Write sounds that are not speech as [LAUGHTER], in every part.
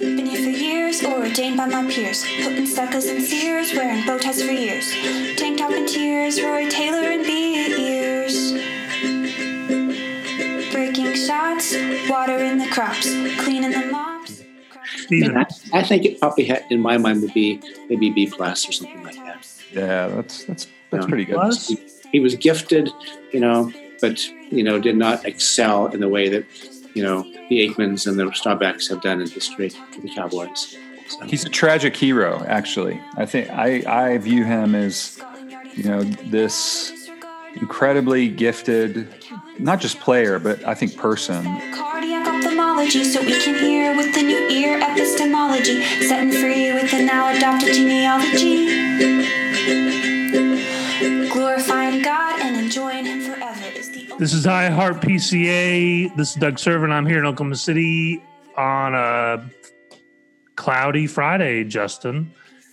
Been here for years, ordained by my peers. Putting suckers in Sears, wearing bow ties for years. Tank top and tears, Roy Taylor and beers. Breaking shots, watering the crops, cleaning the mops. Steven. I, I think it probably had, in my mind, would be maybe B plus or something like that. Yeah, that's that's that's Yeah. pretty good. Plus, He, he was gifted, you know, but you know did not excel in the way that you know the Aikmans and the Staubachs have done in history for the Cowboys. So, He's a tragic hero, actually. I think I I view him as you know this incredibly gifted, not just player, but I think person. Cardiac ophthalmology, so we can hear with the new ear epistemology, setting free with the now adopted genealogy. Glorifying God This is iHeart PCA. This is Doug Serven. I'm here in Oklahoma City on a cloudy Friday, Justin.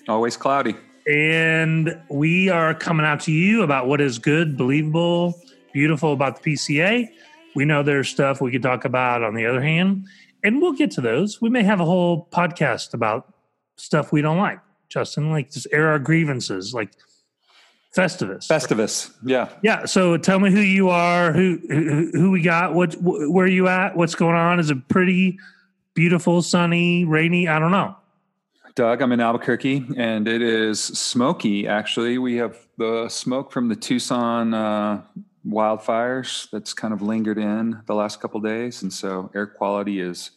Always cloudy. And we are coming out to you about what is good, believable, beautiful about the PCA. We know there's stuff we could talk about on the other hand, and we'll get to those. We may have a whole podcast about stuff we don't like, Justin, like just air our grievances, like Festivus. Festivus. Yeah. Yeah. So tell me who you are, who who, who we got, what wh- where you at, what's going on? Is it pretty, beautiful, sunny, rainy? I don't know. Doug, I'm in Albuquerque, and it is smoky. Actually, we have the smoke from the Tucson uh, wildfires that's kind of lingered in the last couple days, and so air quality is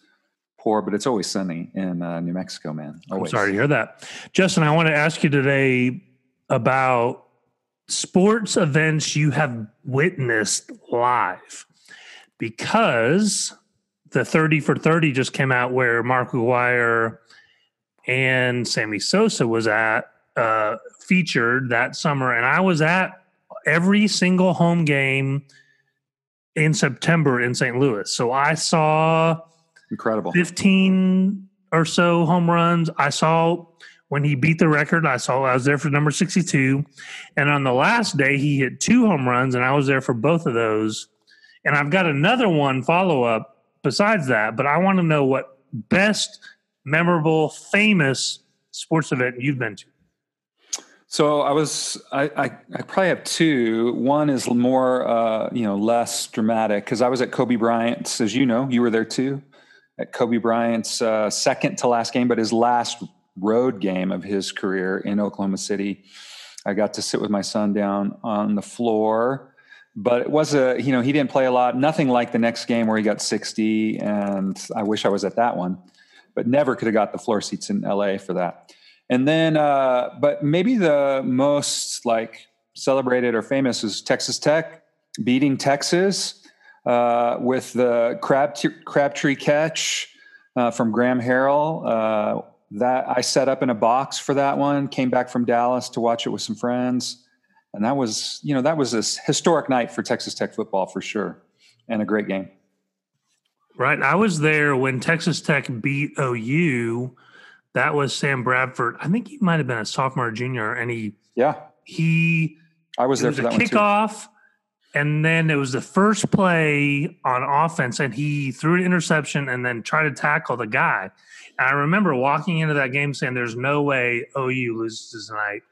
poor. But it's always sunny in uh, New Mexico, man. I'm sorry to hear that, Justin. I want to ask you today about sports events you have witnessed live, because the 30 for 30 just came out where Mark McGwire and Sammy Sosa was at uh, featured that summer, and I was at every single home game in September in St. Louis. So I saw Incredible. 15 or so home runs. I saw when he beat the record, I saw I was there for number 62. And on the last day, he hit two home runs, and I was there for both of those. And I've got another one follow up besides that, but I want to know what best, memorable, famous sports event you've been to. So I was, I, I, I probably have two. One is more, uh, you know, less dramatic because I was at Kobe Bryant's, as you know, you were there too, at Kobe Bryant's uh, second to last game, but his last road game of his career in Oklahoma City. I got to sit with my son down on the floor, but it was a, you know, he didn't play a lot. Nothing like the next game where he got 60, and I wish I was at that one, but never could have got the floor seats in LA for that. And then, uh, but maybe the most like celebrated or famous is Texas Tech beating Texas uh, with the crab Crabtree catch uh, from Graham Harrell. That I set up in a box for that one. Came back from Dallas to watch it with some friends, and that was you know that was a historic night for Texas Tech football for sure, and a great game. Right. I was there when Texas Tech beat OU. That was Sam Bradford. I think he might have been a sophomore or junior, and he Yeah, he I was there was for that kickoff, and then it was the first play on offense, and he threw an interception and then tried to tackle the guy. I remember walking into that game saying, "There's no way OU loses tonight,"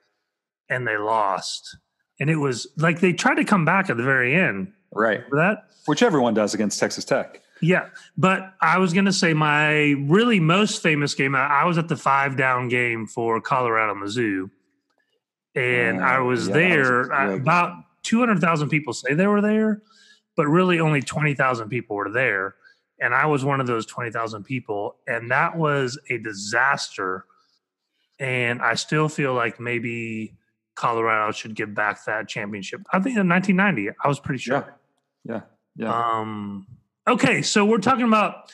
and they lost. And it was like they tried to come back at the very end. Right, Remember that? which everyone does against Texas Tech. Yeah, but I was going to say my really most famous game. I was at the five down game for Colorado Mizzou, and Oh, I was yeah, was there. great uh, about two hundred thousand people say they were there, but really only twenty thousand people were there, and I was one of those twenty thousand people, and that was a disaster. And I still feel like maybe Colorado should give back that championship. I think in 1990, I was pretty sure. Yeah, yeah. Um, okay, so we're talking about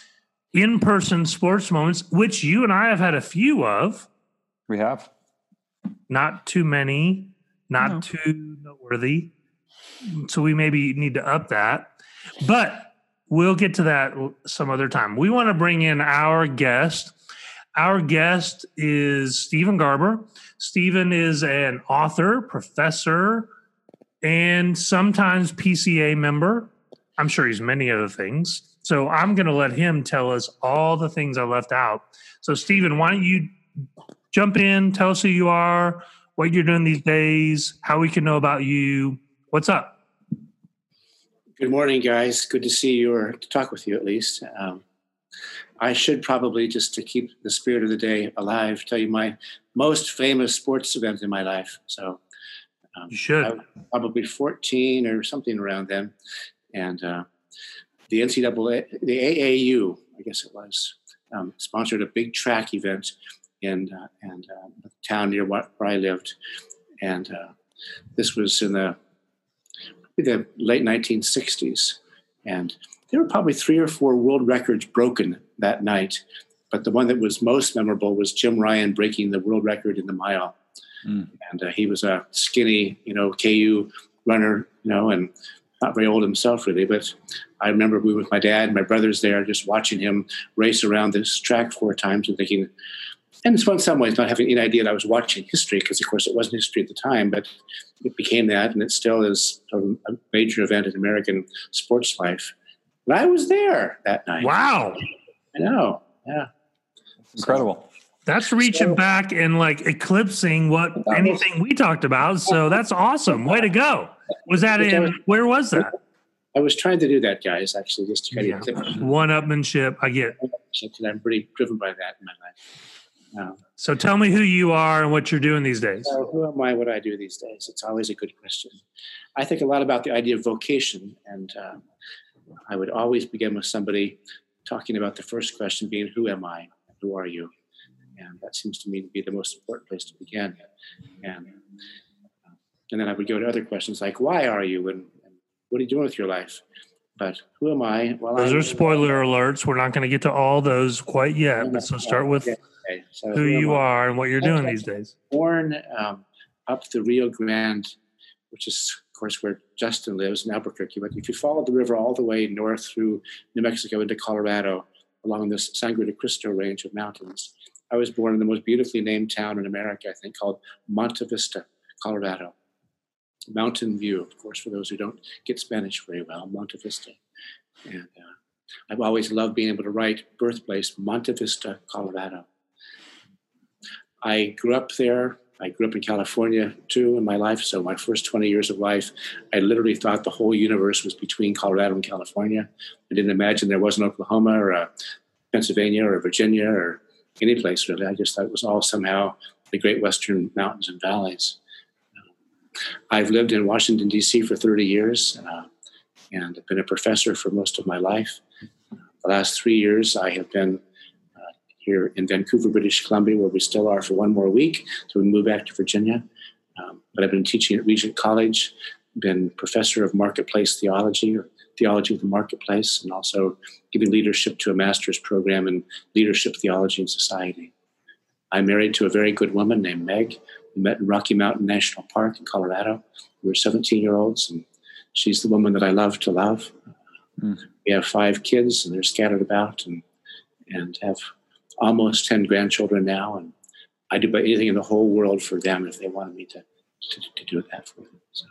in-person sports moments, which you and I have had a few of. we have. Not too many, not No. too noteworthy. So we maybe need to up that, but we'll get to that some other time. We want to bring in our guest. Our guest is Stephen Garber. Stephen is an author, professor, and sometimes PCA member. I'm sure he's many other things. So I'm going to let him tell us all the things I left out. So, Stephen, why don't you jump in, tell us who you are, what you're doing these days, how we can know about you. What's up? Good morning, guys. Good to see you or to talk with you at least. Um, I should probably, just to keep the spirit of the day alive, tell you my most famous sports event in my life. So um, you should. probably 14 or something around then. And uh, the NCAA, the AAU, I guess it was, um, sponsored a big track event in uh, and uh, a town near where I lived. And uh, this was in the, the late 1960s. And there were probably three or four world records broken that night. But the one that was most memorable was Jim Ryun breaking the world record in the mile. Mm. And uh, he was a skinny, you know, KU runner, you know, and not very old himself really. But I remember we with my dad and my brothers there, just watching him race around this track four times and thinking, and it's in some ways not having any idea that I was watching history, because of course it wasn't history at the time, but it became that, and it still is a major event in American sports life. And I was there that night. Wow. I know. Yeah. Incredible. That's reaching so, back and like eclipsing what anything we talked about. So that's awesome. Way to go. Was that in where was that? I was trying to do that, guys, actually, just to kind yeah. of one upmanship. I get it. I'm pretty driven by that in my life. So tell me who you are and what you're doing these days. So who am I? What do I do these days? It's always a good question. I think a lot about the idea of vocation, and uh, I would always begin with somebody talking about the first question being, "Who am I? Who are you?" And that seems to me to be the most important place to begin. And uh, and then I would go to other questions like, "Why are you?" and, and "What are you doing with your life?" But who am I? Well, those I, are spoiler alerts. We're not going to get to all those quite yet. But so start with okay. So who, you are and what you're doing these days. Born um, up the Rio Grande, which is of course where Justin lives in Albuquerque. But if you follow the river all the way north through New Mexico into Colorado, along this Sangre de Cristo range of mountains, I was born in the most beautifully named town in America, I think, called Monte Vista, Colorado. Mountain View, of course, for those who don't get Spanish very well, Monte Vista. And uh, I've always loved being able to write birthplace, Monte Vista, Colorado. I grew up there. I grew up in California too in my life. So my first 20 years of life, I literally thought the whole universe was between Colorado and California. I didn't imagine there was an Oklahoma or Pennsylvania or Virginia or any place really. I just thought it was all somehow the great western mountains and valleys. I've lived in Washington, D.C. for 30 years uh, and I've been a professor for most of my life. The last three years, I have been here in Vancouver, British Columbia, where we still are for one more week. So we move back to Virginia. Um, but I've been teaching at Regent College, been professor of marketplace theology or theology of the marketplace, and also giving leadership to a master's program in leadership theology and society. I'm married to a very good woman named Meg. We met in Rocky Mountain National Park in Colorado. We were 17 year olds, and she's the woman that I love to love. Mm. We have five kids, and they're scattered about, and and have almost 10 grandchildren now. And I'd do anything in the whole world for them if they wanted me to, to, to do that for them. So.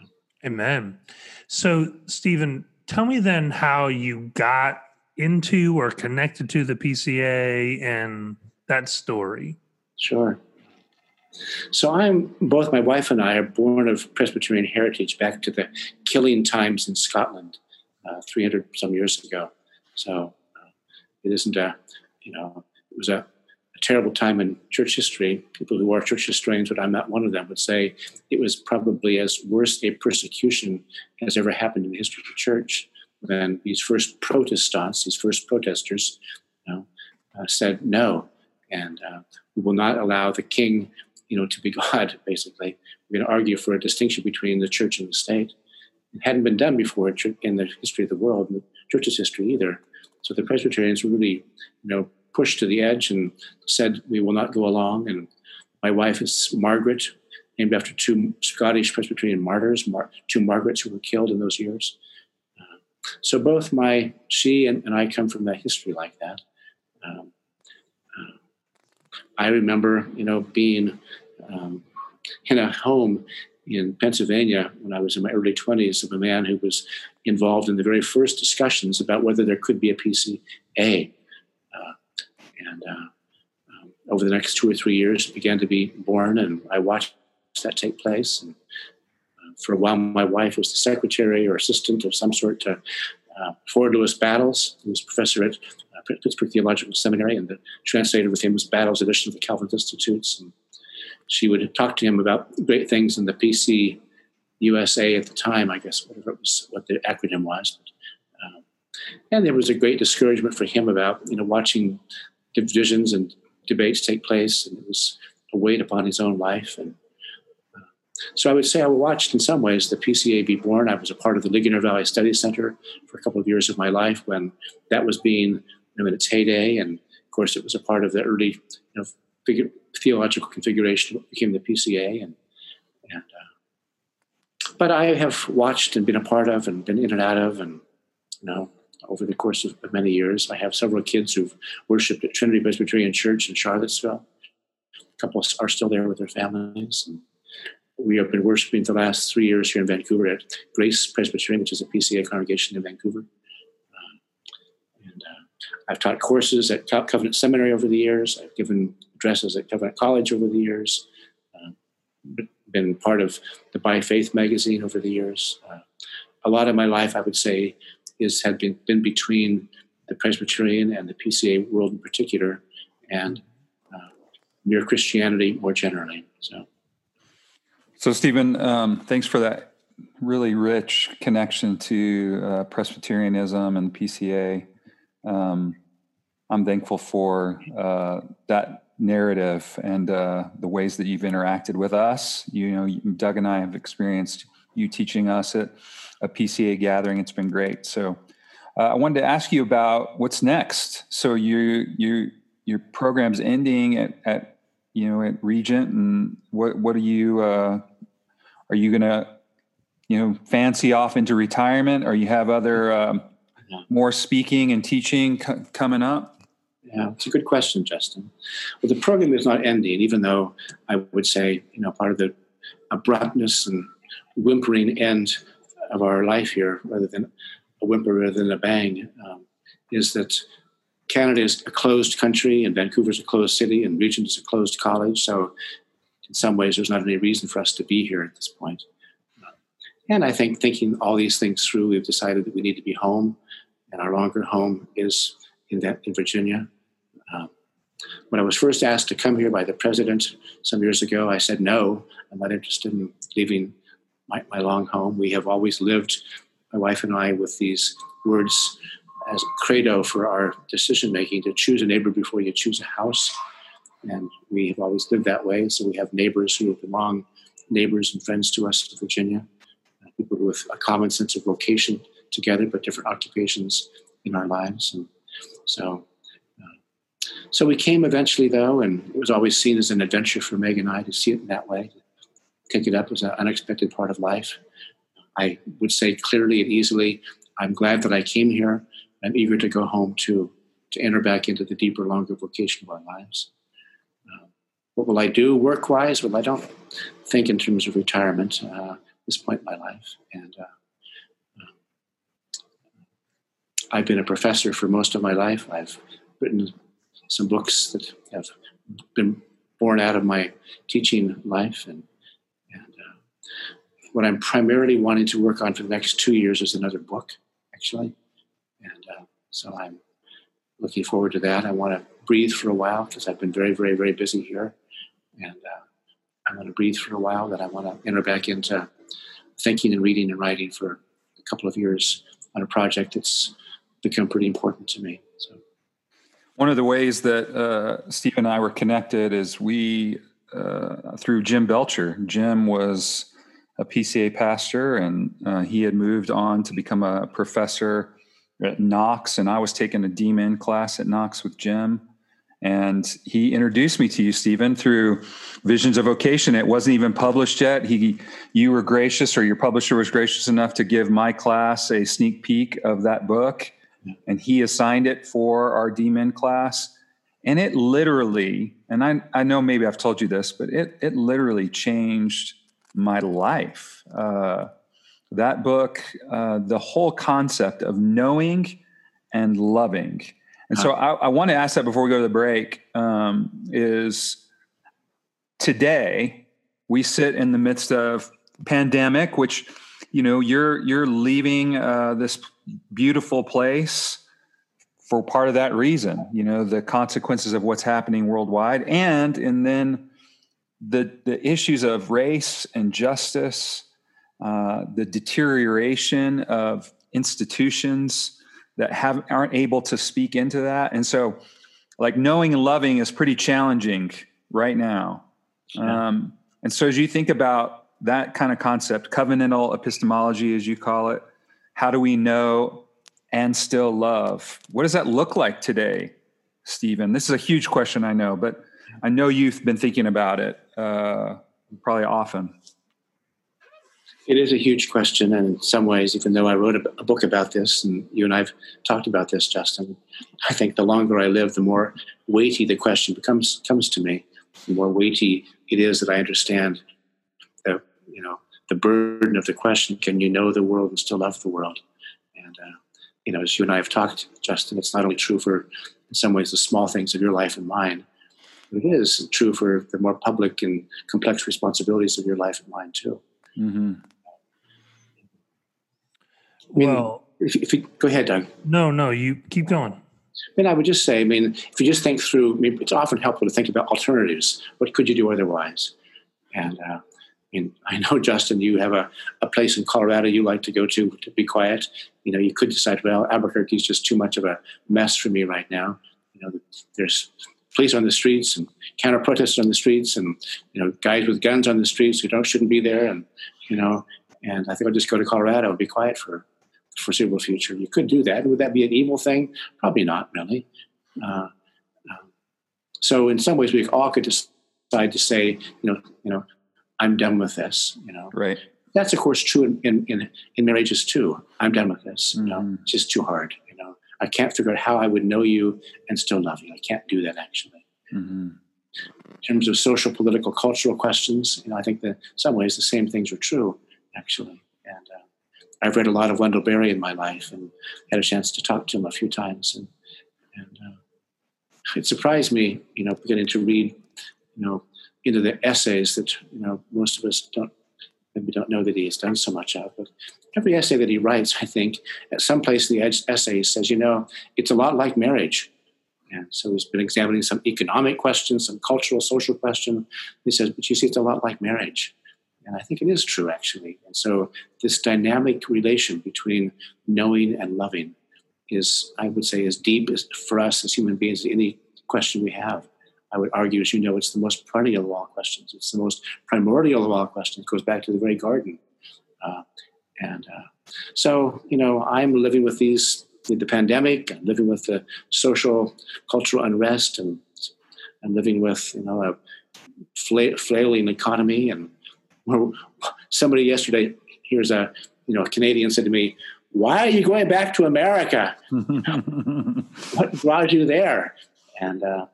Amen. So, Stephen, tell me then how you got into or connected to the PCA and that story. Sure. So I'm both my wife and I are born of Presbyterian heritage back to the killing times in Scotland, uh, 300 some years ago. So uh, it isn't a, you know, it was a, a, terrible time in church history. People who are church historians, but I'm not one of them, would say it was probably as worst a persecution as ever happened in the history of the church. When these first Protestants, these first protesters, you know, uh, said no, and uh, we will not allow the king you know, to be [LAUGHS] God, basically. We're going to argue for a distinction between the church and the state. It hadn't been done before in the history of the world, in the church's history either. So the Presbyterians were really, you know, pushed to the edge and said, we will not go along. And my wife is Margaret, named after two Scottish Presbyterian martyrs, Mar- two Margarets who were killed in those years. Uh, so both my, she and, and, I come from that history like that. Um, uh, I remember, you know, being um, in a home in Pennsylvania when I was in my early 20s of a man who was involved in the very first discussions about whether there could be a PCA. And uh, um, over the next two or three years, began to be born, and I watched that take place. And uh, for a while, my wife was the secretary or assistant of some sort to uh, Ford Lewis Battles, who was professor at uh, Pittsburgh Theological Seminary, and the translator with him was Battles' edition of the Calvin's Institutes. And she would talk to him about great things in the PC USA at the time, I guess, whatever it was, what the acronym was. Um, and there was a great discouragement for him about, you know, watching divisions and debates take place, and it was a weight upon his own life. And uh, so I would say I watched in some ways the PCA be born. I was a part of the Ligonier Valley Study Center for a couple of years of my life when that was being know, in its heyday, and of course it was a part of the early you know, theological configuration of what became the PCA. And, and uh, but I have watched and been a part of and been in and out of, and you know, over the course of many years, I have several kids who've worshipped at Trinity Presbyterian Church in Charlottesville. A couple are still there with their families. We have been worshiping the last three years here in Vancouver at Grace Presbyterian, which is a PCA congregation in Vancouver. Uh, and uh, I've taught courses at Covenant Seminary over the years. I've given addresses at Covenant College over the years, uh, been part of the By Faith magazine over the years. Uh, a lot of my life, I would say, is had been, been between the Presbyterian and the PCA world in particular, and uh, mere Christianity more generally. So, so Stephen, um, thanks for that really rich connection to uh, Presbyterianism and PCA. Um, I'm thankful for uh, that narrative and uh, the ways that you've interacted with us. You know, Doug and I have experienced you teaching us at a PCA gathering. It's been great. So uh, I wanted to ask you about what's next. So you you your program's ending at, at you know at Regent, and what what are you uh, are you gonna you know fancy off into retirement, or you have other um, more speaking and teaching c- coming up? Yeah, it's a good question, Justin. Well, the program is not ending, even though I would say, you know, part of the abruptness and whimpering end of our life here, rather than a whimper rather than a bang, um, is that Canada is a closed country and Vancouver is a closed city and Regent is a closed college. So, in some ways, there's not any reason for us to be here at this point. And I think thinking all these things through, we've decided that we need to be home, and our longer home is in that in Virginia. Um, when I was first asked to come here by the president some years ago, I said no. I'm not interested in leaving my, my long home. We have always lived, my wife and I, with these words as a credo for our decision making to choose a neighbor before you choose a house. And we have always lived that way. So we have neighbors who belong, neighbors and friends to us in Virginia, uh, people with a common sense of location together, but different occupations in our lives. And so so we came eventually, though, and it was always seen as an adventure for Meg and I to see it in that way, take it up as an unexpected part of life. I would say clearly and easily, I'm glad that I came here. I'm eager to go home too, to enter back into the deeper, longer vocation of our lives. Uh, what will I do work wise? Well, I don't think in terms of retirement uh, at this point in my life. And uh, uh I've been a professor for most of my life. I've written some books that have been born out of my teaching life. And, what I'm primarily wanting to work on for the next two years is another book, actually. And uh, so I'm looking forward to that. I want to breathe for a while because I've been very, very, very busy here. And uh, I want to breathe for a while. That I want to enter back into thinking and reading and writing for a couple of years on a project that's become pretty important to me. So. One of the ways that uh, Steve and I were connected is we uh, through Jim Belcher. Jim was a PCA pastor, and uh, he had moved on to become a professor at Knox, and I was taking a DMin class at Knox with Jim. And he introduced me to you, Stephen, through Visions of Vocation. It wasn't even published yet. He, you were gracious, or your publisher was gracious enough to give my class a sneak peek of that book and he assigned it for our DMin class. And it literally, and I, I know maybe I've told you this, but it, it literally changed my life. Uh, that book, uh, the whole concept of knowing and loving. And so I, I want to ask that before we go to the break um, is today we sit in the midst of pandemic, which, you know, you're, you're leaving uh, this beautiful place for part of that reason, you know, the consequences of what's happening worldwide. And, and then the, the issues of race and justice, uh, the deterioration of institutions that have aren't able to speak into that. And so like knowing and loving is pretty challenging right now. Yeah. um, and so as you think about that kind of concept covenantal epistemology as you call it how do we know and still love? What does that look like today stephen? This is a huge question i know but i know you've been thinking about it uh, probably often it is a huge question, and in some ways, even though I wrote a, a, book about this, and you and I've talked about this, Justin, I think the longer I live, the more weighty the question becomes comes to me. The more weighty it is that I understand the you know the burden of the question: Can you know the world and still love the world? And uh, you know, as you and I have talked, Justin, it's not only true for in some ways the small things of your life and mine. It is true for the more public and complex responsibilities of your life and mine too. Mm-hmm. I mean, well, if, if you, go ahead, Doug. No, no, you keep going. I mean, I would just say, I mean, if you just think through, I mean, it's often helpful to think about alternatives. What could you do otherwise? And uh, I mean, [LAUGHS] I know, Justin, you have a, a place in Colorado you like to go to to be quiet. You know, you could decide, well, Albuquerque is just too much of a mess for me right now. You know, there's police on the streets and counter protests on the streets and, you know, guys with guns on the streets who don't shouldn't be there. And, you know, and I think I'll just go to Colorado and be quiet for the foreseeable future. You could do that. Would that be an evil thing? Probably not, really. Uh, um, so in some ways, we all could decide to say, you know, you know, I'm done with this. You know, right. That's of course true in in, in, in marriages too. I'm done with this. Mm-hmm. You know, mm-hmm. it's just too hard. I can't figure out how I would know you and still love you. I can't do that actually. Mm-hmm. In terms of social, political, cultural questions, you know, I think that in some ways the same things are true actually. And uh, I've read a lot of Wendell Berry in my life and had a chance to talk to him a few times. And, and uh, it surprised me, you know, beginning to read, you know, into the essays that, you know, most of us don't, maybe don't know that he has done so much of. But every essay that he writes, I think, at some place in the essay he says, you know, it's a lot like marriage. And so he's been examining some economic questions, some cultural, social questions. He says, but you see, it's a lot like marriage. And I think it is true, actually. And so, this dynamic relation between knowing and loving is, I would say, as deep as, for us as human beings as any question we have. I would argue, as you know, it's the most perennial of all questions. It's the most primordial of all questions. It goes back to the very garden. Uh, and uh, so, you know, I'm living with these, with the pandemic, I'm living with the social, cultural unrest, and I'm living with, you know, a flailing economy and somebody yesterday, here's a you know a Canadian said to me, "Why are you going back to America? [LAUGHS] what brought you there?" And uh,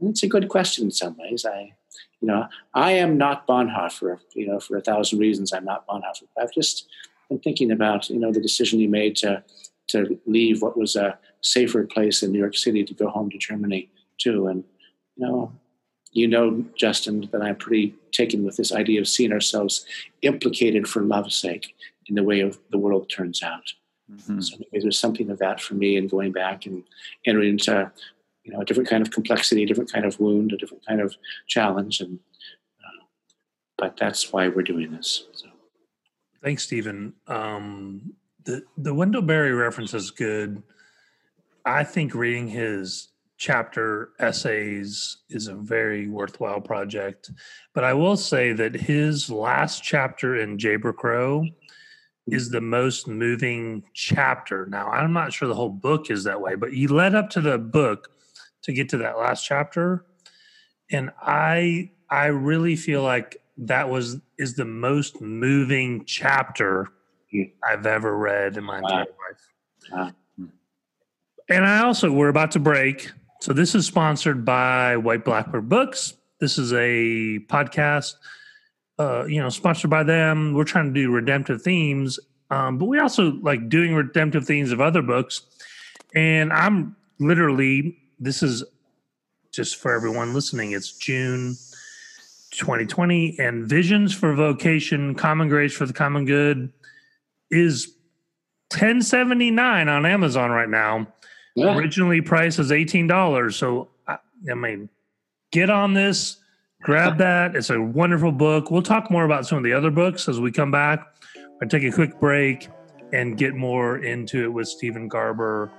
it's a good question in some ways. I, you know, I am not Bonhoeffer. You know, for a thousand reasons, I'm not Bonhoeffer. I've just been thinking about you know the decision you made to to leave what was a safer place in New York City to go home to Germany too, and you know you know, Justin, that I'm pretty taken with this idea of seeing ourselves implicated for love's sake in the way of the world turns out. Mm-hmm. So there's something of that for me in going back and entering into, you know, a different kind of complexity, a different kind of wound, a different kind of challenge, and uh, but that's why we're doing this. So. Thanks, Stephen. Um, the the Wendell Berry reference is good. I think reading his chapter essays is a very worthwhile project. But I will say that his last chapter in Jayber Crow is the most moving chapter. Now, I'm not sure the whole book is that way, but he led up to the book to get to that last chapter. And I I really feel like that was is the most moving chapter I've ever read in my wow. entire life. Wow. And I also we're about to break. So this is sponsored by White Blackbird Books. This is a podcast uh, you know, sponsored by them. We're trying to do redemptive themes, um, but we also like doing redemptive themes of other books. And I'm literally, this is just for everyone listening, it's June 2020, and Visions for Vocation, Common Grace for the Common Good is 1079 on Amazon right now. Yeah. Originally priced as $18. So, I, I mean, get on this, grab that. It's a wonderful book. We'll talk more about some of the other books as we come back. I take a quick break and get more into it with Stephen Garber.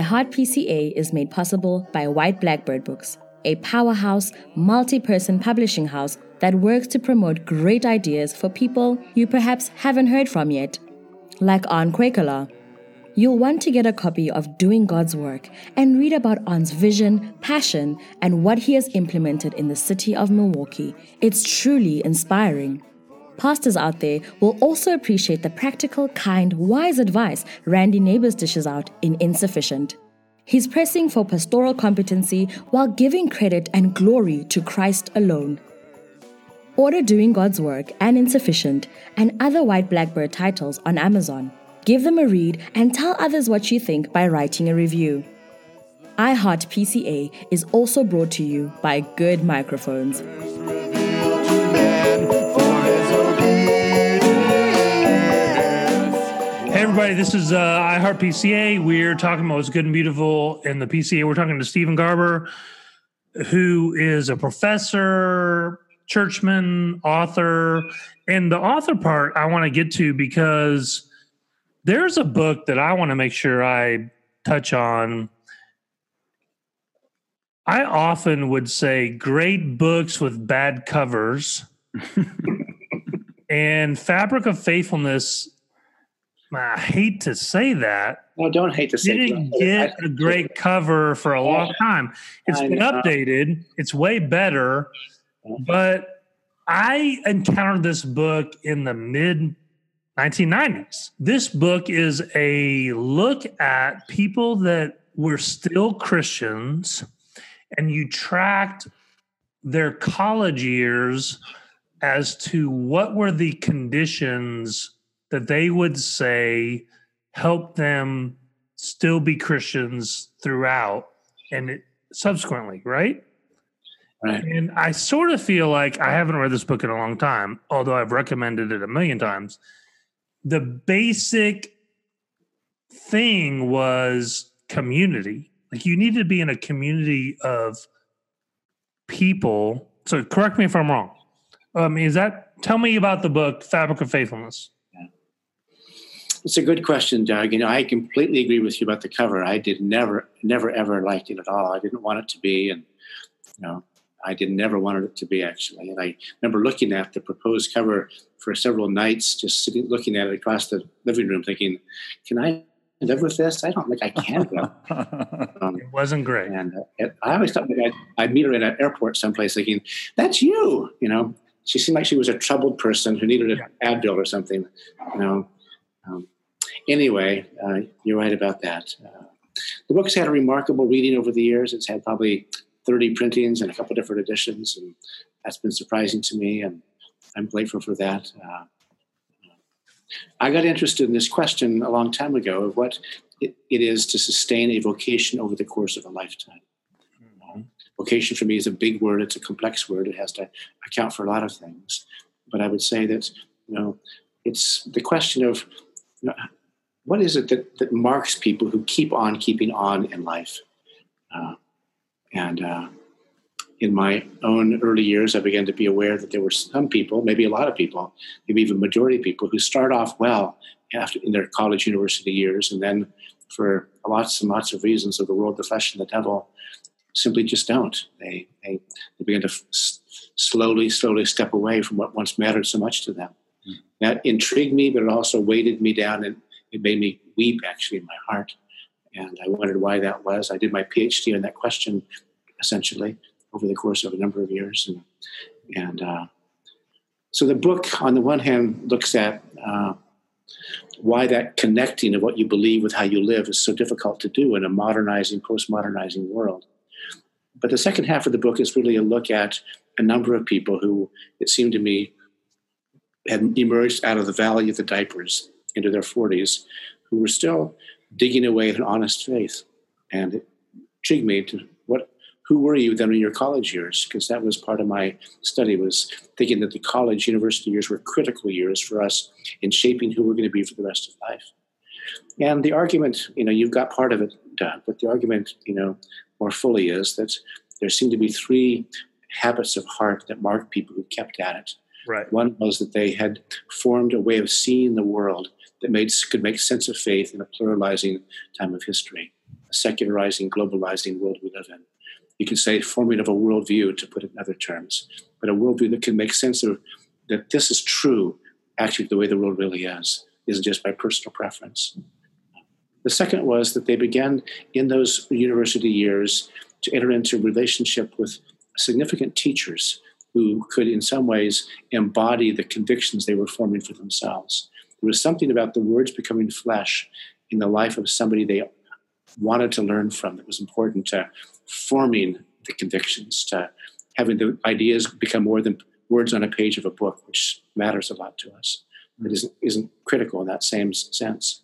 iHeart PCA is made possible by White Blackbird Books, a powerhouse, multi person publishing house that works to promote great ideas for people you perhaps haven't heard from yet, like On Quakerlaw. You'll want to get a copy of Doing God's Work and read about On's vision, passion, and what he has implemented in the city of Milwaukee. It's truly inspiring. Pastors out there will also appreciate the practical, kind, wise advice Randy Neighbors dishes out in Insufficient. He's pressing for pastoral competency while giving credit and glory to Christ alone. Order Doing God's Work and Insufficient and other White Blackbird titles on Amazon. Give them a read and tell others what you think by writing a review. iHeart PCA is also brought to you by Good Microphones. Hey everybody, this is uh, iHeart PCA. We're talking about what's good and beautiful in the PCA. We're talking to Stephen Garber, who is a professor, churchman, author, and the author part I want to get to because there's a book that I want to make sure I touch on. I often would say great books with bad covers. [LAUGHS] and Fabric of Faithfulness I hate to say that. No, don't hate to say didn't get a great cover for a long time. It's been updated. It's way better, but I encountered this book in the mid 1990s. This book is a look at people that were still Christians, and you tracked their college years as to what were the conditions that they would say help them still be Christians throughout and it, subsequently, right? Right. And I sort of feel like I haven't read this book in a long time, although I've recommended it a million times. The basic thing was community. Like you need to be in a community of people. So correct me if I'm wrong. Um, is that tell me about the book Fabric of Faithfulness? It's a good question, Doug. You know, I completely agree with you about the cover. I did never, never, ever liked it at all. I didn't want it to be, and you know, I did never wanted it to be actually. And I remember looking at the proposed cover for several nights, just sitting looking at it across the living room, thinking, "Can I live with this? I don't think I can." [LAUGHS] um, it wasn't great. And uh, I always thought I'd, I'd meet her in an airport someplace, thinking, "That's you," you know. She seemed like she was a troubled person who needed an. Advil or something, you know. Um, anyway, uh, you're right about that. Uh, the book's had a remarkable reading over the years. It's had probably 30 printings and a couple different editions, and that's been surprising to me, and I'm grateful for that. Uh, I got interested in this question a long time ago of what it, it is to sustain a vocation over the course of a lifetime. Mm-hmm. Vocation for me is a big word, it's a complex word, it has to account for a lot of things. But I would say that, you know, it's the question of what is it that, that marks people who keep on keeping on in life? Uh, and uh, in my own early years, I began to be aware that there were some people, maybe a lot of people, maybe even majority of people, who start off well after in their college university years, and then for lots and lots of reasons of the world, the flesh, and the devil, simply just don't. They they, they begin to f- slowly, slowly step away from what once mattered so much to them. That intrigued me, but it also weighted me down and it made me weep actually in my heart. And I wondered why that was. I did my PhD on that question essentially over the course of a number of years. And, and uh, so the book, on the one hand, looks at uh, why that connecting of what you believe with how you live is so difficult to do in a modernizing, post-modernizing world. but the second half of the book is really a look at a number of people who, it seemed to me, had emerged out of the valley of the diapers into their 40s, who were still digging away at an honest faith. And it intrigued me to what who were you then in your college years? Because that was part of my study was thinking that the college university years were critical years for us in shaping who we're going to be for the rest of life. And the argument, you know, you've got part of it, done, but the argument, you know, more fully is that there seem to be three habits of heart that mark people who kept at it. Right. One was that they had formed a way of seeing the world that made could make sense of faith in a pluralizing time of history, a secularizing, globalizing world we live in you can say forming of a worldview to put it in other terms, but a worldview that can make sense of that this is true, actually the way the world really is, isn't just by personal preference. The second was that they began in those university years to enter into relationship with significant teachers who could, in some ways, embody the convictions they were forming for themselves. There was something about the words becoming flesh in the life of somebody they wanted to learn from that was important to forming the convictions, to having the ideas become more than words on a page of a book, which matters a lot to us. It isn't, isn't critical in that same sense.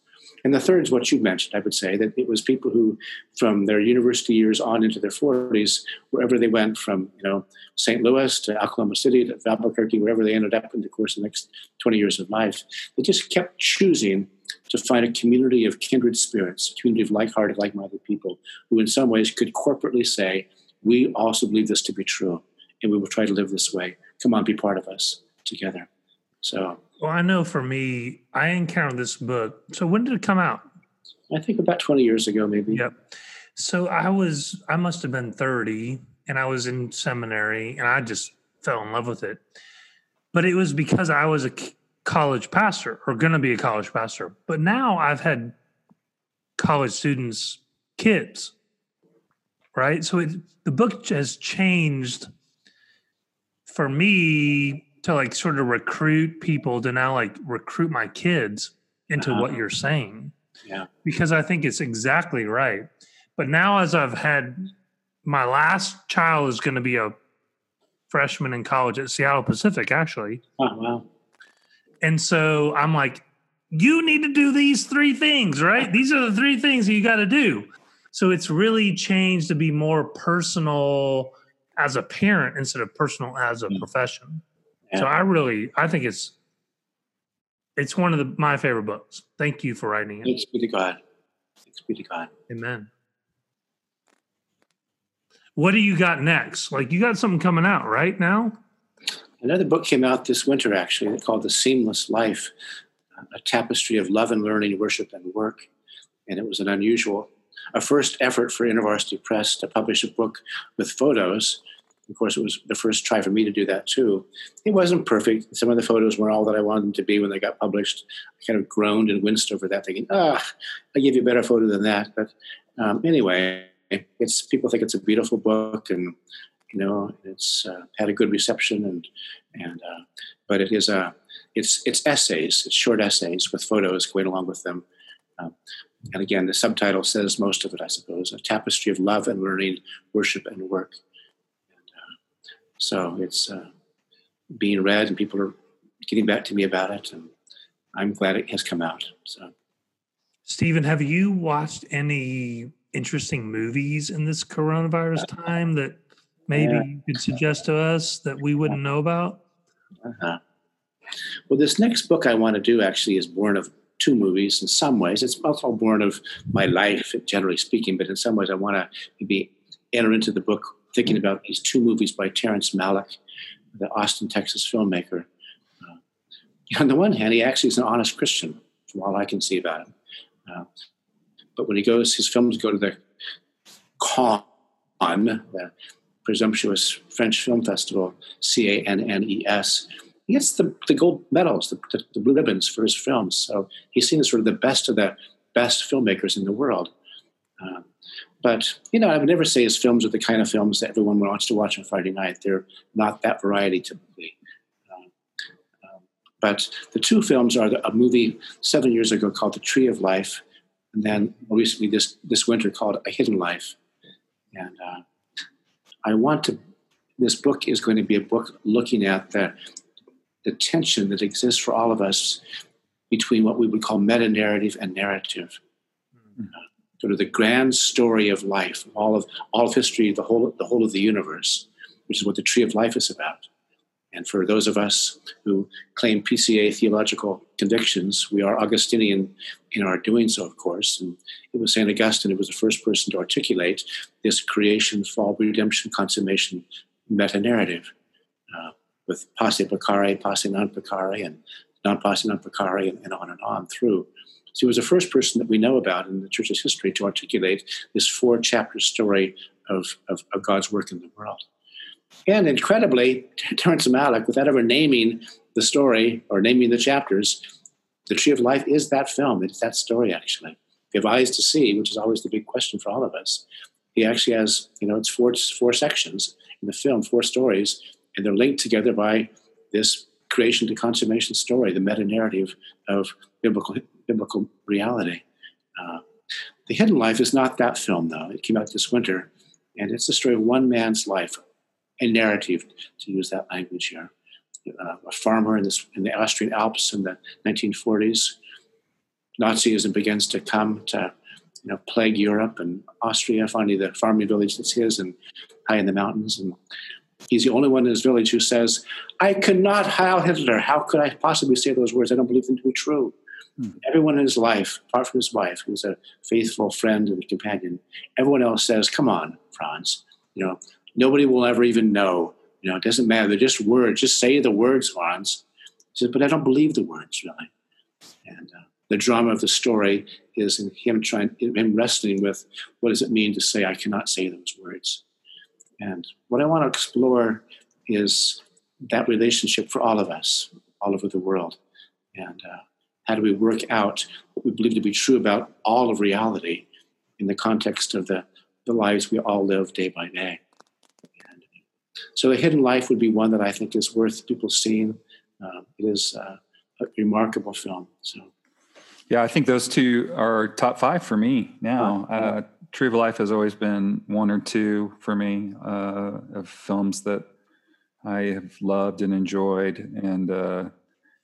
And the third is what you mentioned, I would say, that it was people who, from their university years on into their 40s, wherever they went, from you know St. Louis to Oklahoma City to Albuquerque, wherever they ended up in the course of the next 20 years of life, they just kept choosing to find a community of kindred spirits, a community of like-hearted, like-minded people who in some ways could corporately say, we also believe this to be true, and we will try to live this way. Come on, be part of us together. So well, I know for me, I encountered this book. So when did it come out? I think about 20 years ago, maybe. Yep. So I was, I must have been 30 and I was in seminary and I just fell in love with it. But it was because I was a college pastor or going to be a college pastor. But now I've had college students, kids, right? So it, the book has changed for me to like sort of recruit people to now like recruit my kids into uh-huh. what you're saying. Yeah. Because I think it's exactly right. But now as I've had my last child is going to be a freshman in college at Seattle Pacific actually. Oh wow. And so I'm like you need to do these three things, right? These are the three things you got to do. So it's really changed to be more personal as a parent instead of personal as a mm. profession. Yeah. So I really, I think it's it's one of the, my favorite books. Thank you for writing it. Thanks be to God. Thanks be to God. Amen. What do you got next? Like you got something coming out right now? Another book came out this winter, actually, called The Seamless Life, a tapestry of love and learning, worship and work. And it was an unusual, a first effort for InterVarsity Press to publish a book with photos of course, it was the first try for me to do that too. It wasn't perfect. Some of the photos weren't all that I wanted them to be when they got published. I kind of groaned and winced over that, thinking, "Ah, I give you a better photo than that." But um, anyway, it's people think it's a beautiful book, and you know, it's uh, had a good reception, and and uh, but it is a it's it's essays, it's short essays with photos going along with them. Um, and again, the subtitle says most of it, I suppose: a tapestry of love and learning, worship and work. So it's uh, being read, and people are getting back to me about it, and I'm glad it has come out. So, Stephen, have you watched any interesting movies in this coronavirus time that maybe yeah. you could suggest to us that we wouldn't know about? Uh-huh. Well, this next book I want to do actually is born of two movies in some ways. It's also born of my life, generally speaking, but in some ways I want to maybe enter into the book thinking about these two movies by Terrence Malick, the Austin, Texas filmmaker. Uh, on the one hand, he actually is an honest Christian, from all I can see about him. Uh, but when he goes, his films go to the Cannes, the presumptuous French film festival, C A N N E S. He gets the, the gold medals, the, the, the blue ribbons for his films. So he's seen as sort of the best of the best filmmakers in the world. Uh, but you know, I would never say his films are the kind of films that everyone wants to watch on Friday night. They're not that variety typically. Um, um, but the two films are a movie seven years ago called The Tree of Life, and then recently this this winter called A Hidden Life. And uh, I want to. This book is going to be a book looking at the the tension that exists for all of us between what we would call meta narrative and narrative. Mm-hmm. Uh, sort of the grand story of life, all of all of history, the whole the whole of the universe, which is what the tree of life is about. And for those of us who claim PCA theological convictions, we are Augustinian in our doing so, of course. And it was St. Augustine who was the first person to articulate this creation, fall, redemption, consummation meta narrative uh, with posse peccare, posse non peccare, and non posse non peccare, and, and on and on through. So he was the first person that we know about in the church's history to articulate this four chapter story of, of, of God's work in the world. And incredibly, [LAUGHS] Terrence Malick, without ever naming the story or naming the chapters, the Tree of Life is that film. It's that story, actually. If you have eyes to see, which is always the big question for all of us, he actually has, you know, it's four, four sections in the film, four stories, and they're linked together by this creation to consummation story, the meta narrative of biblical, biblical reality. Uh, the Hidden Life is not that film, though. It came out this winter, and it's the story of one man's life, a narrative, to use that language here. Uh, a farmer in, this, in the Austrian Alps in the 1940s. Nazism begins to come to you know, plague Europe and Austria. Finally, the farming village that's his and high in the mountains. And he's the only one in his village who says, I cannot Heil Hitler. How could I possibly say those words? I don't believe them to be true. Hmm. Everyone in his life, apart from his wife, who's a faithful friend and companion, everyone else says, Come on, Franz. You know, nobody will ever even know you know, it doesn't matter. They're just words. Just say the words, Franz." He says, but I don't believe the words, really. And uh, the drama of the story is in him trying, him wrestling with what does it mean to say, I cannot say those words. And what I want to explore is that relationship for all of us, all over the world. And uh, how do we work out what we believe to be true about all of reality in the context of the, the lives we all live day by day? So, The Hidden Life would be one that I think is worth people seeing. Uh, it is uh, a remarkable film. So, yeah, I think those two are top five for me now. Uh, Tree of Life has always been one or two for me uh, of films that I have loved and enjoyed. And uh,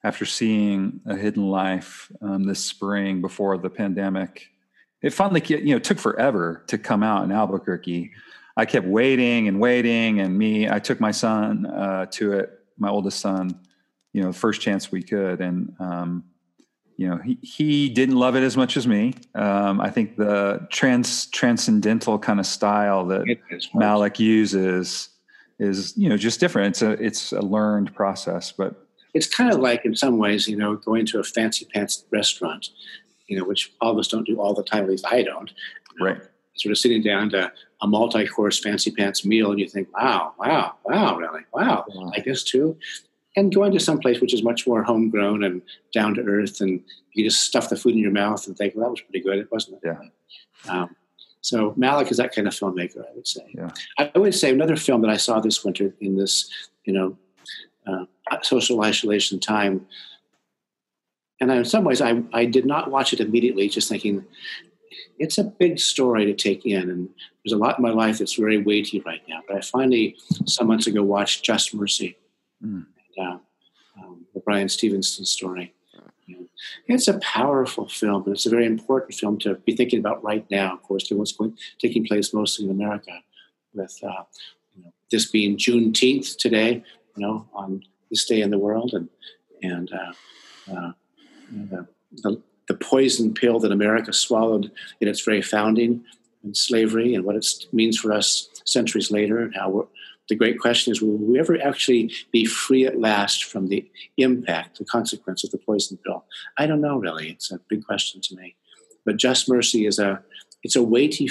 after seeing A Hidden Life um, this spring before the pandemic, it finally you know took forever to come out in Albuquerque. I kept waiting and waiting, and me, I took my son uh, to it, my oldest son, you know, first chance we could, and um, you know, he he didn't love it as much as me. Um, I think the trans transcendental kind of style that Malick uses is you know just different. It's a it's a learned process, but it's kind of like in some ways, you know, going to a fancy pants restaurant, you know, which all of us don't do all the time. At least I don't. Right sort of sitting down to a multi-course fancy pants meal and you think wow wow wow really wow yeah. like this too and going to some place which is much more homegrown and down to earth and you just stuff the food in your mouth and think well that was pretty good it wasn't it yeah um, so Malick is that kind of filmmaker I would say yeah. I would say another film that I saw this winter in this you know uh, social isolation time and in some ways I, I did not watch it immediately just thinking it's a big story to take in, and there's a lot in my life that's very weighty right now. But I finally, some months ago, watched Just Mercy, mm. and, uh, um, the Bryan Stevenson story. it's a powerful film, and it's a very important film to be thinking about right now. Of course, what's going, taking place mostly in America, with uh, you know, this being Juneteenth today, you know, on this day in the world, and and uh, uh the, the the poison pill that America swallowed in its very founding and slavery and what it means for us centuries later and how the great question is will we ever actually be free at last from the impact, the consequence of the poison pill? I don't know really. It's a big question to me. But Just Mercy is a it's a weighty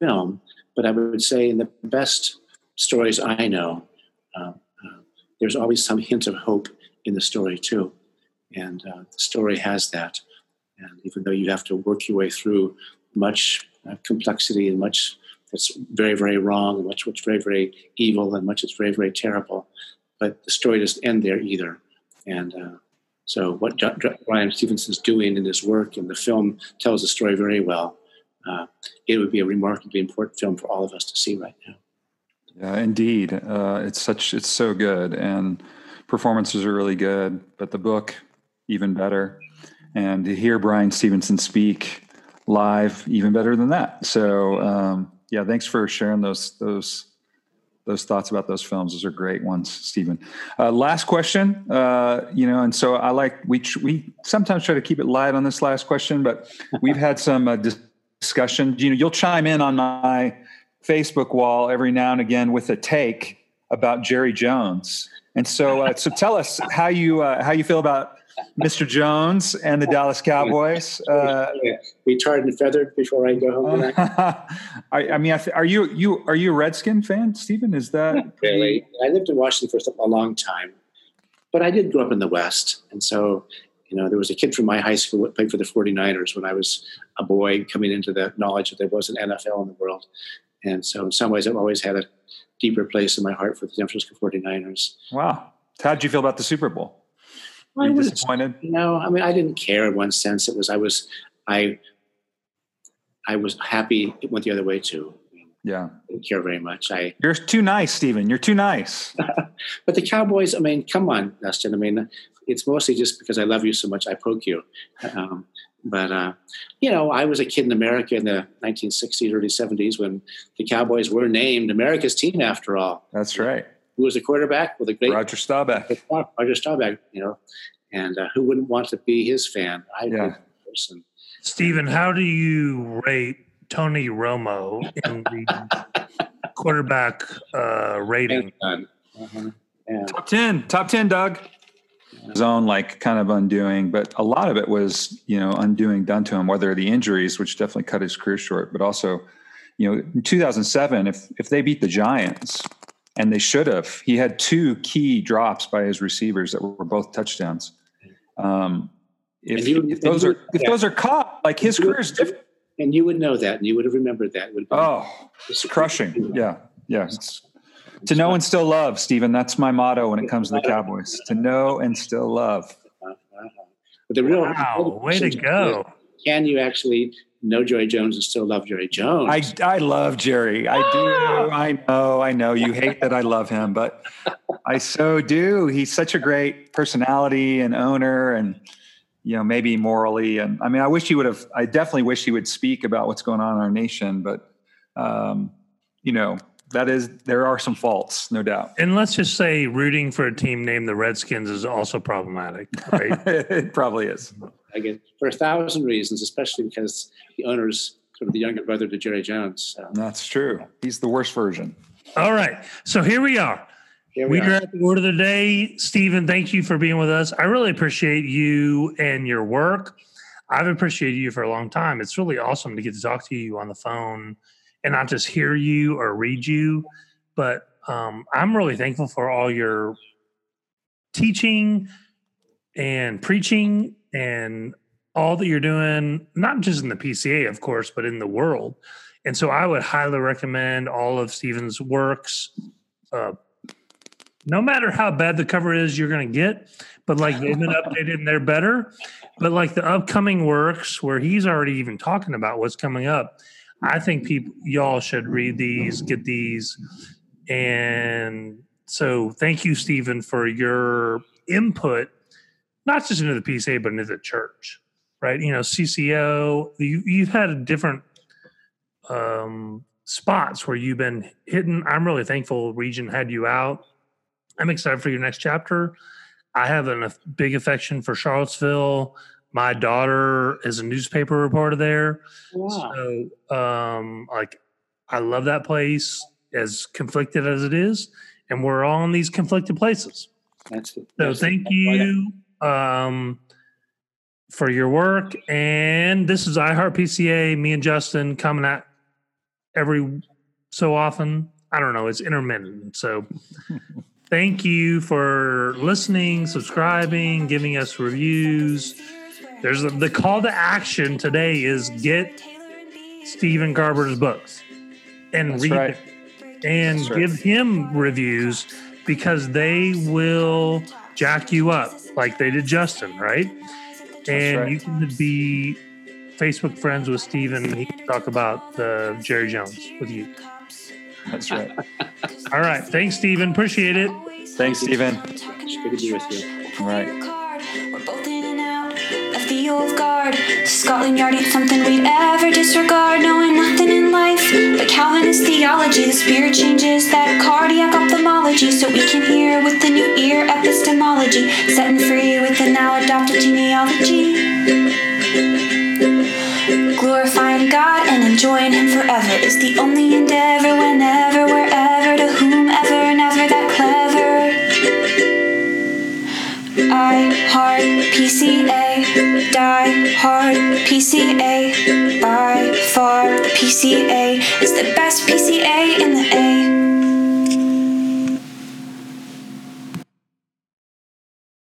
film, but I would say in the best stories I know, uh, uh, there's always some hint of hope in the story too, and uh, the story has that. And even though you have to work your way through much uh, complexity and much that's very, very wrong, and much what's very, very evil, and much that's very, very terrible, but the story doesn't end there either. And uh, so, what Bryan Stevenson's doing in his work and the film tells the story very well. Uh, it would be a remarkably important film for all of us to see right now. Yeah, indeed. Uh, it's such it's so good, and performances are really good. But the book, even better, and to hear Bryan Stevenson speak live, even better than that. So, um, yeah, thanks for sharing those those those thoughts about those films. Those are great ones, Stephen. Uh, last question, uh, you know, and so I like we we sometimes try to keep it light on this last question, but we've had some uh, discussion. You know, you'll chime in on my Facebook wall every now and again with a take about Jerry Jones, and so uh, so tell us how you uh, how you feel about Mr. Jones and the Dallas Cowboys. Uh, Be tarred and feathered before I go home [LAUGHS] tonight. I, I, mean, are you you are you a Redskin fan, Stephen? Is that Not really? I lived in Washington for a long time, but I did grow up in the West, and so you know there was a kid from my high school that played for the 49ers when I was a boy, coming into the knowledge that there was an NFL in the world, and so in some ways I've always had a deeper place in my heart for the San Francisco 49ers. Wow, how did you feel about the Super Bowl? I was disappointed. No, I mean I didn't care in one sense. It was I was I I was happy it went the other way too. Yeah. I didn't care very much. I [LAUGHS] You're too nice, Stephen. You're too nice. but the Cowboys, I mean, come on, Dustin. I mean, it's mostly just because I love you so much I poke you. Um, but uh, you know, I was a kid in America in the 1960s, early 70s when the Cowboys were named America's team after all. That's right who was the quarterback with a great Roger Staubach. Roger Staubach, you know, and uh, who wouldn't want to be his fan? I yeah. person. Stephen, how do you rate Tony Romo in the quarterback uh, rating? Uh-huh. Yeah. Top ten, top ten, Doug. His own like kind of undoing, but a lot of it was you know undoing done to him. Whether the injuries, which definitely cut his career short, but also you know in 2007, if if they beat the Giants, and they should have. He had two key drops by his receivers that were both touchdowns. Um, if, you, if those are if those are caught, like his career is different. And you would know that, and you would have remembered that. Would oh, it's crushing! Yeah, yeah. It's, to know and still love, Stephen. That's my motto when it comes to the Cowboys. To know and still love. But the real wow, way to go! Can you actually know Jerry Jones and still love Jerry Jones. I, I love Jerry. I do. I know. I know. You hate that I love him, but I so do. He's such a great personality and owner, and you know maybe morally. And I mean, I wish he would have. I definitely wish he would speak about what's going on in our nation, but um, you know. That is, there are some faults, no doubt. And let's just say rooting for a team named the Redskins is also problematic, right? [LAUGHS] it probably is. I guess for a thousand reasons, especially because the owner's sort of the younger brother to Jerry Jones. So. That's true. He's the worst version. All right. So here we are. Here we, we are. are at the word of the day. Stephen, thank you for being with us. I really appreciate you and your work. I've appreciated you for a long time. It's really awesome to get to talk to you on the phone and not just hear you or read you, but um, I'm really thankful for all your teaching and preaching and all that you're doing, not just in the PCA, of course, but in the world. And so I would highly recommend all of Stephen's works. Uh, no matter how bad the cover is, you're going to get, but like they've been updated and they're better. But like the upcoming works where he's already even talking about what's coming up, I think people, y'all should read these, get these. And so thank you, Stephen, for your input not just into the PCA, but into the church, right? You know, CCO, you, you've had different um, spots where you've been hitting. I'm really thankful Region had you out. I'm excited for your next chapter. I have a big affection for Charlottesville. My daughter is a newspaper reporter there. Wow. So, um, like, I love that place as conflicted as it is. And we're all in these conflicted places. That's, so thank you um, for your work. And this is iHeart PCA. Me and Justin coming at every so often. I don't know. It's intermittent. So [LAUGHS] thank you for listening, subscribing, giving us reviews. There's a, the call to action today is get Steven Garber's books and That's read right. them and That's give right. him reviews because they will jack you up like they did Justin, right? and right. you can be Facebook friends with Steven. He can talk about the Jerry Jones with you. That's right. All right. Thanks, Stephen. Appreciate it. Thanks, Stephen. It's good to be with you. All right. Of the old guard. Scotland Yard ain't something we'd ever disregard. Knowing nothing in life but Calvinist theology. The spirit changes that cardiac ophthalmology so we can hear with the new ear epistemology. Setting free with the now adopted genealogy. Glorifying God and enjoying Him forever is the only endeavor whenever, wherever, Die hard PCA, die hard PCA. By far, the PCA is the best PCA in the A.